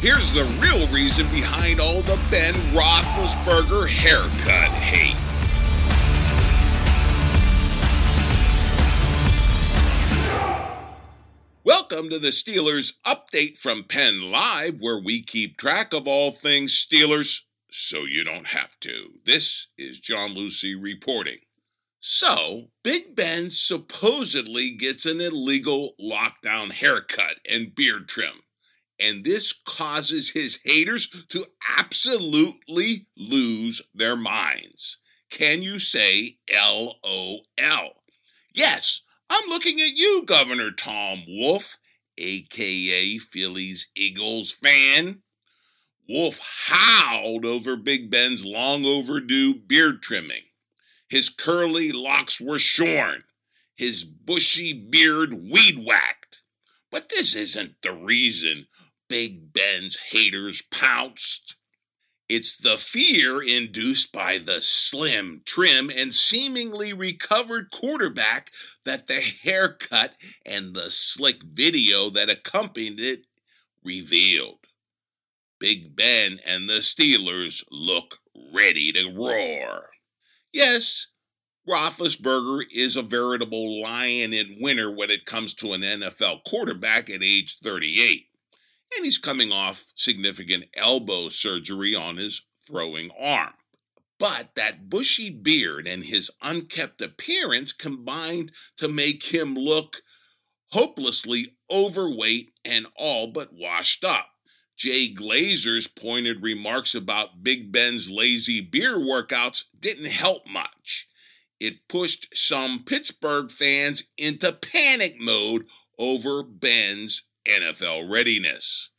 Here's the real reason behind all the Ben Roethlisberger haircut hate. Welcome to the Steelers update from Penn Live, where we keep track of all things Steelers so you don't have to. This is John Luciew reporting. So, Big Ben supposedly gets an illegal lockdown haircut and beard trim and this causes his haters to absolutely lose their minds. Can you say LOL? Yes, I'm looking at you, Governor Tom Wolf, aka Phillies Eagles fan. Wolf howled over Big Ben's long overdue beard trimming. His curly locks were shorn, his bushy beard weed whacked. But this isn't the reason Big Ben's haters pounced. It's the fear induced by the slim, trim, and seemingly recovered quarterback that the haircut and the slick video that accompanied it revealed. Big Ben and the Steelers look ready to roar. Yes, Roethlisberger is a veritable lion in winter when it comes to an NFL quarterback at age 38 and he's coming off significant elbow surgery on his throwing arm. But that bushy beard and his unkept appearance combined to make him look hopelessly overweight and all but washed up. Jay Glazer's pointed remarks about Big Ben's lazy beer workouts didn't help much. It pushed some Pittsburgh fans into panic mode over Ben's NFL readiness.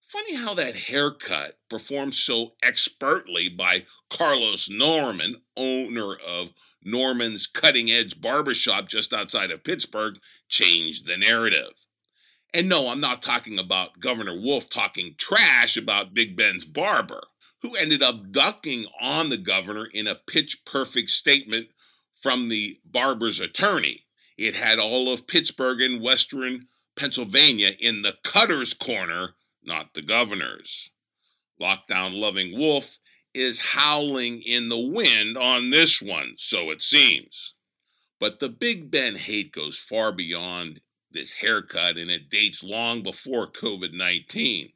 Funny how that haircut, performed so expertly by Carlos Norman, owner of Norman's Cutting Edge Barbershop just outside of Pittsburgh, changed the narrative. And no, I'm not talking about Governor Wolf talking trash about Big Ben's barber, who ended up ducking on the governor in a pitch perfect statement from the barber's attorney. It had all of Pittsburgh and Western Pennsylvania in the cutter's corner, not the governor's. Lockdown loving wolf is howling in the wind on this one, so it seems. But the Big Ben hate goes far beyond this haircut and it dates long before COVID 19.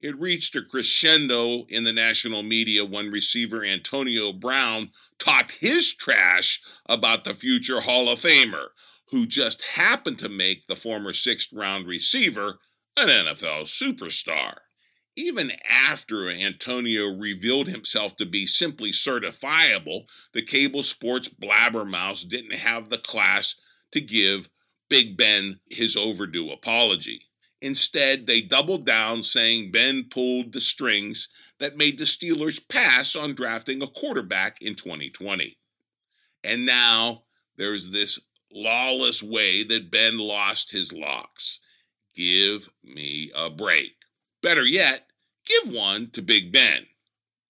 It reached a crescendo in the national media when receiver Antonio Brown talked his trash about the future Hall of Famer, who just happened to make the former sixth round receiver an NFL superstar. Even after Antonio revealed himself to be simply certifiable, the cable sports blabbermouth didn't have the class to give Big Ben his overdue apology. Instead, they doubled down, saying Ben pulled the strings that made the Steelers pass on drafting a quarterback in 2020. And now there's this lawless way that Ben lost his locks. Give me a break. Better yet, give one to Big Ben.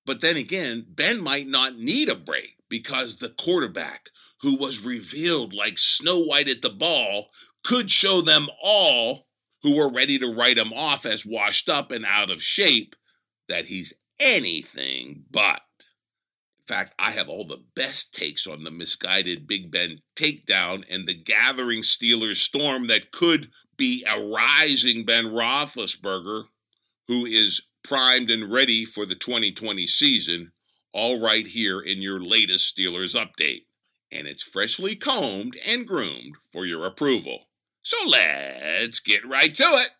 But then again, Ben might not need a break because the quarterback, who was revealed like Snow White at the ball, could show them all who were ready to write him off as washed up and out of shape that he's anything but. In fact, I have all the best takes on the misguided Big Ben takedown and the gathering Steelers storm that could be a rising Ben Roethlisberger, who is primed and ready for the 2020 season, all right here in your latest Steelers update. And it's freshly combed and groomed for your approval. So let's get right to it.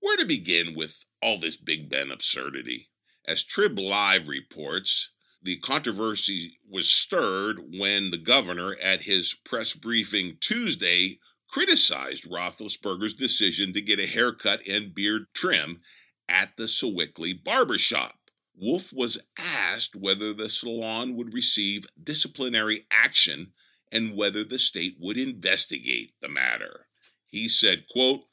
Where to begin with all this Big Ben absurdity? As Trib Live reports, the controversy was stirred when the governor, at his press briefing Tuesday, criticized Roethlisberger's decision to get a haircut and beard trim at the Sewickley barbershop. Wolf was asked whether the salon would receive disciplinary action and whether the state would investigate the matter. He said, quote,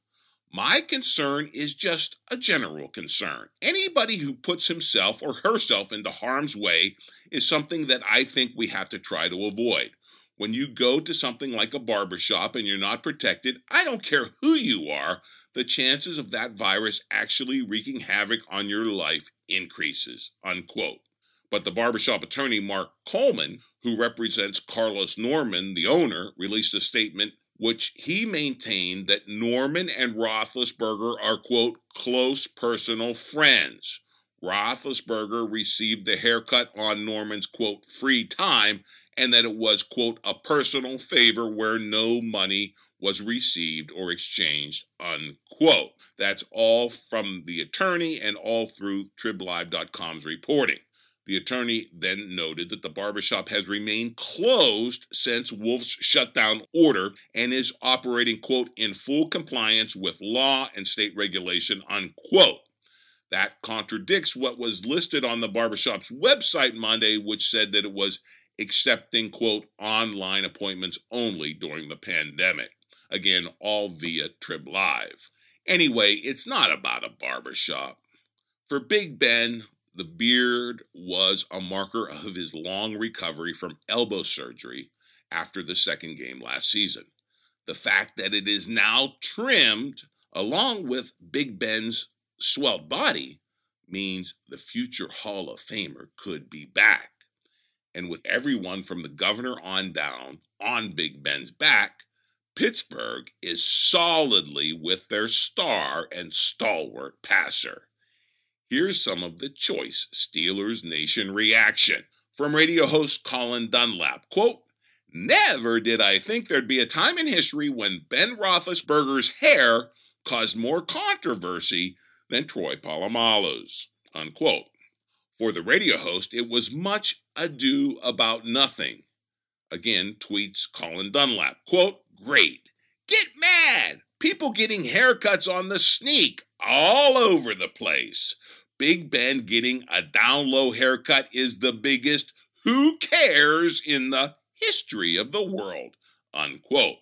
my concern is just a general concern. Anybody who puts himself or herself into harm's way is something that I think we have to try to avoid. When you go to something like a barbershop and you're not protected, I don't care who you are, the chances of that virus actually wreaking havoc on your life increases, unquote. But the barbershop attorney Mark Coleman, who represents Carlos Norman, the owner, released a statement which he maintained that Norman and Roethlisberger are, quote, close personal friends. Roethlisberger received the haircut on Norman's, quote, free time, and that it was, quote, a personal favor where no money was received or exchanged, unquote. That's all from the attorney and all through TribLive.com's reporting. The attorney then noted that the barbershop has remained closed since Wolf's shutdown order and is operating, quote, in full compliance with law and state regulation, unquote. That contradicts what was listed on the barbershop's website Monday, which said that it was accepting, quote, online appointments only during the pandemic. Again, all via Trib Live. Anyway, it's not about a barbershop. For Big Ben, the beard was a marker of his long recovery from elbow surgery after the second game last season. The fact that it is now trimmed, along with Big Ben's swelled body, means the future Hall of Famer could be back. And with everyone from the governor on down on Big Ben's back, Pittsburgh is solidly with their star and stalwart passer. Here's some of the choice Steelers Nation reaction from radio host Colin Dunlap. Quote, Never did I think there'd be a time in history when Ben Roethlisberger's hair caused more controversy than Troy Polamalu's. Unquote. For the radio host, it was much ado about nothing. Again, tweets Colin Dunlap. Quote, great. Get mad. People getting haircuts on the sneak all over the place. Big Ben getting a down low haircut is the biggest who cares in the history of the world. Unquote.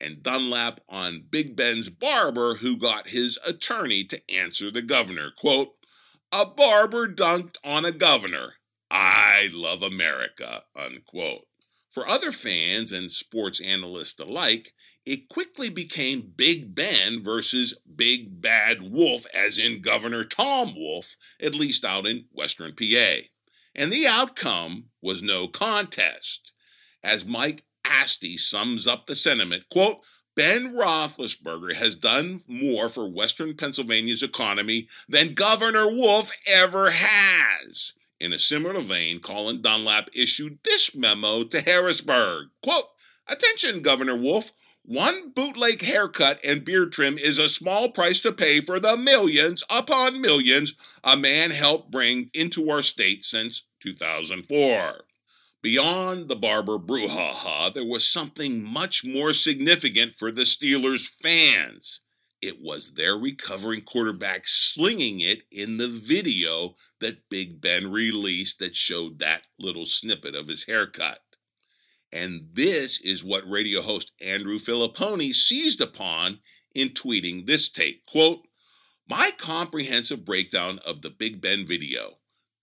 And Dunlap on Big Ben's barber who got his attorney to answer the governor. Quote, a barber dunked on a governor. I love America. Unquote. For other fans and sports analysts alike, it quickly became Big Ben versus Big Bad Wolf, as in Governor Tom Wolf, at least out in Western PA. And the outcome was no contest. As Mike Asti sums up the sentiment, quote, Ben Roethlisberger has done more for Western Pennsylvania's economy than Governor Wolf ever has. In a similar vein, Colin Dunlap issued this memo to Harrisburg. Quote, Attention, Governor Wolf. One bootleg haircut and beard trim is a small price to pay for the millions upon millions a man helped bring into our state since 2004. Beyond the barber brouhaha, there was something much more significant for the Steelers fans. It was their recovering quarterback slinging it in the video that Big Ben released that showed that little snippet of his haircut. And this is what radio host Andrew Fillipponi seized upon in tweeting this tape. Quote, My comprehensive breakdown of the Big Ben video.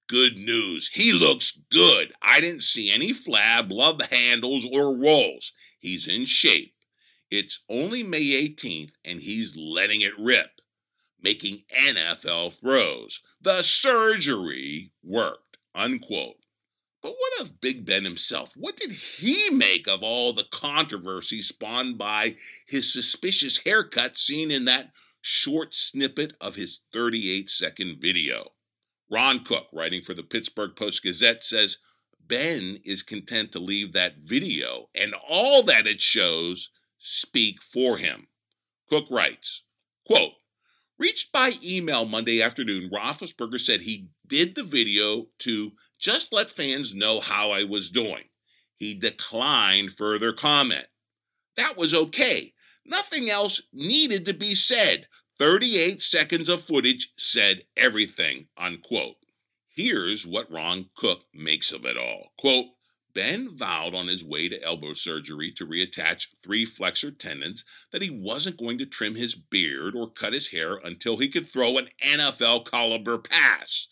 Good news. He looks good. I didn't see any flab, love handles, or rolls. He's in shape. It's only May 18th, and he's letting it rip, making NFL throws. The surgery worked, unquote. But what of Big Ben himself? What did he make of all the controversy spawned by his suspicious haircut seen in that short snippet of his 38 second video? Ron Cook, writing for the Pittsburgh Post Gazette, says Ben is content to leave that video and all that it shows speak for him. Cook writes, quote, Reached by email Monday afternoon, Roethlisberger said he did the video to just let fans know how I was doing. He declined further comment. That was okay. Nothing else needed to be said. 38 seconds of footage said everything, unquote. Here's what Ron Cook makes of it all. Quote, Ben vowed on his way to elbow surgery to reattach three flexor tendons that he wasn't going to trim his beard or cut his hair until he could throw an NFL caliber pass.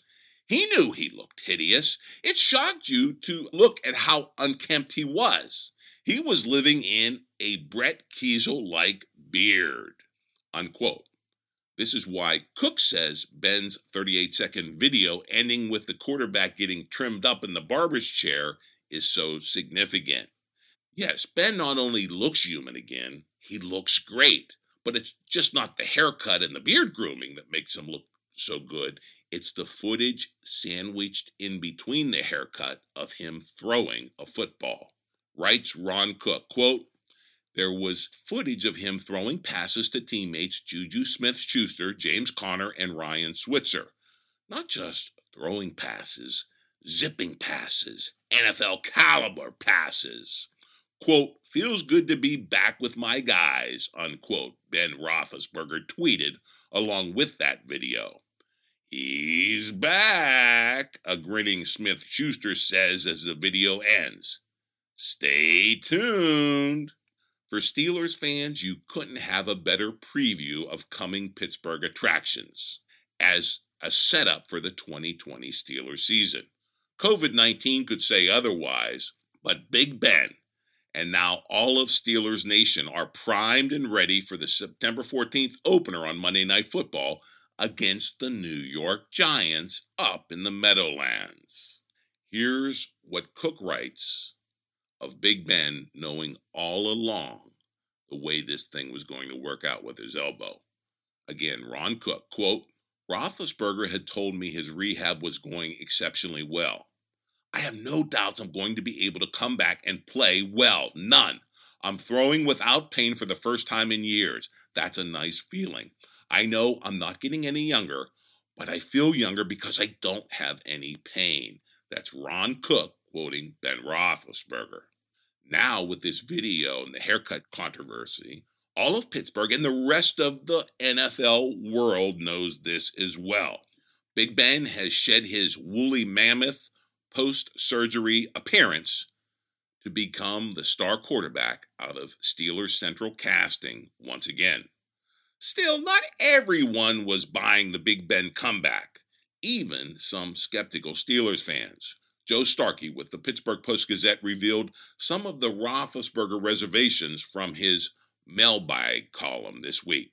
He knew he looked hideous. It shocked you to look at how unkempt he was. He was living in a Brett Keisel like beard. unquote. This is why Cook says Ben's 38 second video ending with the quarterback getting trimmed up in the barber's chair is so significant. Yes, Ben not only looks human again, he looks great, but it's just not the haircut and the beard grooming that makes him look so good. It's the footage sandwiched in between the haircut of him throwing a football. Writes Ron Cook, quote, there was footage of him throwing passes to teammates Juju Smith Schuster, James Conner, and Ryan Switzer. Not just throwing passes, zipping passes, NFL caliber passes. Quote, feels good to be back with my guys, unquote, Ben Roethlisberger tweeted along with that video. He's back, a grinning Smith Schuster says as the video ends. Stay tuned. For Steelers fans, you couldn't have a better preview of coming Pittsburgh attractions as a setup for the 2020 Steelers season. COVID 19 could say otherwise, but Big Ben and now all of Steelers Nation are primed and ready for the September 14th opener on Monday Night Football against the New York Giants up in the Meadowlands. Here's what Cook writes of Big Ben knowing all along the way this thing was going to work out with his elbow. Again, Ron Cook, quote, Roethlisberger had told me his rehab was going exceptionally well. I have no doubts I'm going to be able to come back and play well. None. I'm throwing without pain for the first time in years. That's a nice feeling. I know I'm not getting any younger, but I feel younger because I don't have any pain. That's Ron Cook quoting Ben Roethlisberger. Now, with this video and the haircut controversy, all of Pittsburgh and the rest of the NFL world knows this as well. Big Ben has shed his woolly mammoth post surgery appearance to become the star quarterback out of Steelers Central casting once again. Still, not everyone was buying the Big Ben comeback, even some skeptical Steelers fans. Joe Starkey with the Pittsburgh Post Gazette revealed some of the Roethlisberger reservations from his mailbag column this week.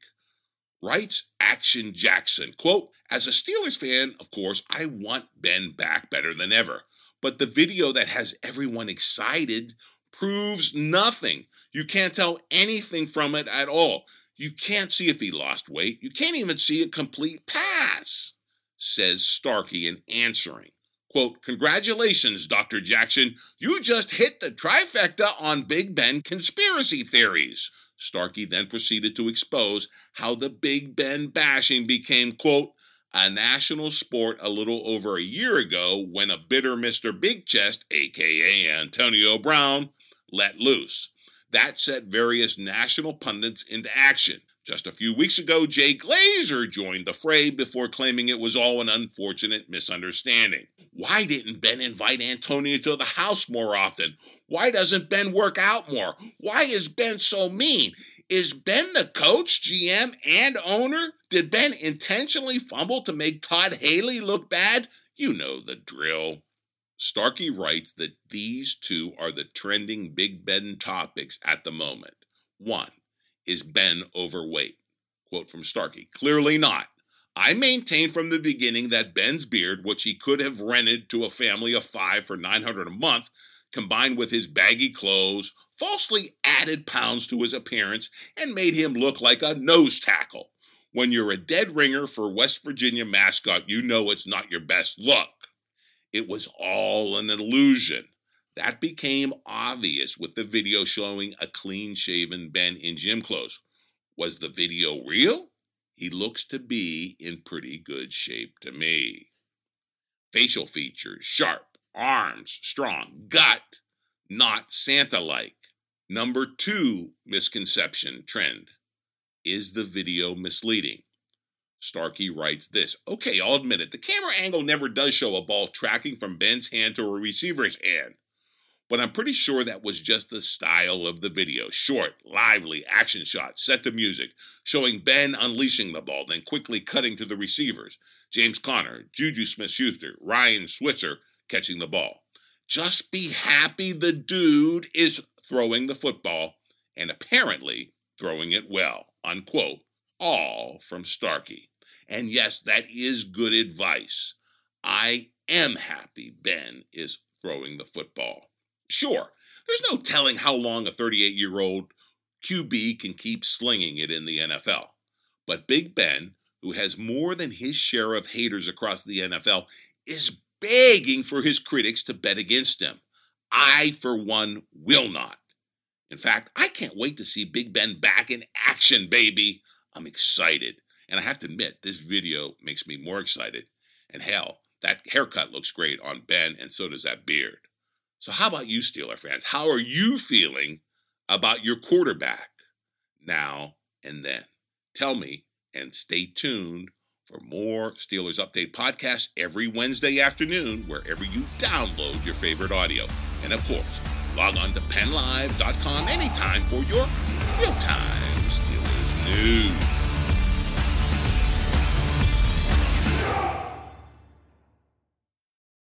Writes Action Jackson, quote, As a Steelers fan, of course, I want Ben back better than ever. But the video that has everyone excited proves nothing. You can't tell anything from it at all. You can't see if he lost weight. You can't even see a complete pass, says Starkey in answering. Quote, Congratulations, Dr. Jackson. You just hit the trifecta on Big Ben conspiracy theories. Starkey then proceeded to expose how the Big Ben bashing became, quote, a national sport a little over a year ago when a bitter Mr. Big Chest, aka Antonio Brown, let loose. That set various national pundits into action. Just a few weeks ago, Jay Glazer joined the fray before claiming it was all an unfortunate misunderstanding. Why didn't Ben invite Antonio to the house more often? Why doesn't Ben work out more? Why is Ben so mean? Is Ben the coach, GM, and owner? Did Ben intentionally fumble to make Todd Haley look bad? You know the drill. Starkey writes that these two are the trending Big Ben topics at the moment. One, is Ben overweight? Quote from Starkey Clearly not. I maintain from the beginning that Ben's beard, which he could have rented to a family of five for 900 a month, combined with his baggy clothes, falsely added pounds to his appearance and made him look like a nose tackle. When you're a dead ringer for West Virginia mascot, you know it's not your best look. It was all an illusion. That became obvious with the video showing a clean shaven Ben in gym clothes. Was the video real? He looks to be in pretty good shape to me. Facial features sharp, arms strong, gut not Santa like. Number two misconception trend is the video misleading? Starkey writes this Okay, I'll admit it. The camera angle never does show a ball tracking from Ben's hand to a receiver's hand but I'm pretty sure that was just the style of the video. Short, lively action shots set to music, showing Ben unleashing the ball, then quickly cutting to the receivers. James Conner, Juju Smith Schuster, Ryan Switzer catching the ball. Just be happy the dude is throwing the football and apparently throwing it well. Unquote. all from Starkey. And yes, that is good advice. I am happy Ben is throwing the football. Sure, there's no telling how long a 38 year old QB can keep slinging it in the NFL. But Big Ben, who has more than his share of haters across the NFL, is begging for his critics to bet against him. I, for one, will not. In fact, I can't wait to see Big Ben back in action, baby. I'm excited. And I have to admit, this video makes me more excited. And hell, that haircut looks great on Ben, and so does that beard. So, how about you, Steeler fans? How are you feeling about your quarterback now and then? Tell me, and stay tuned for more Steelers Update podcasts every Wednesday afternoon, wherever you download your favorite audio. And of course, log on to pennlive.com anytime for your real time Steelers news.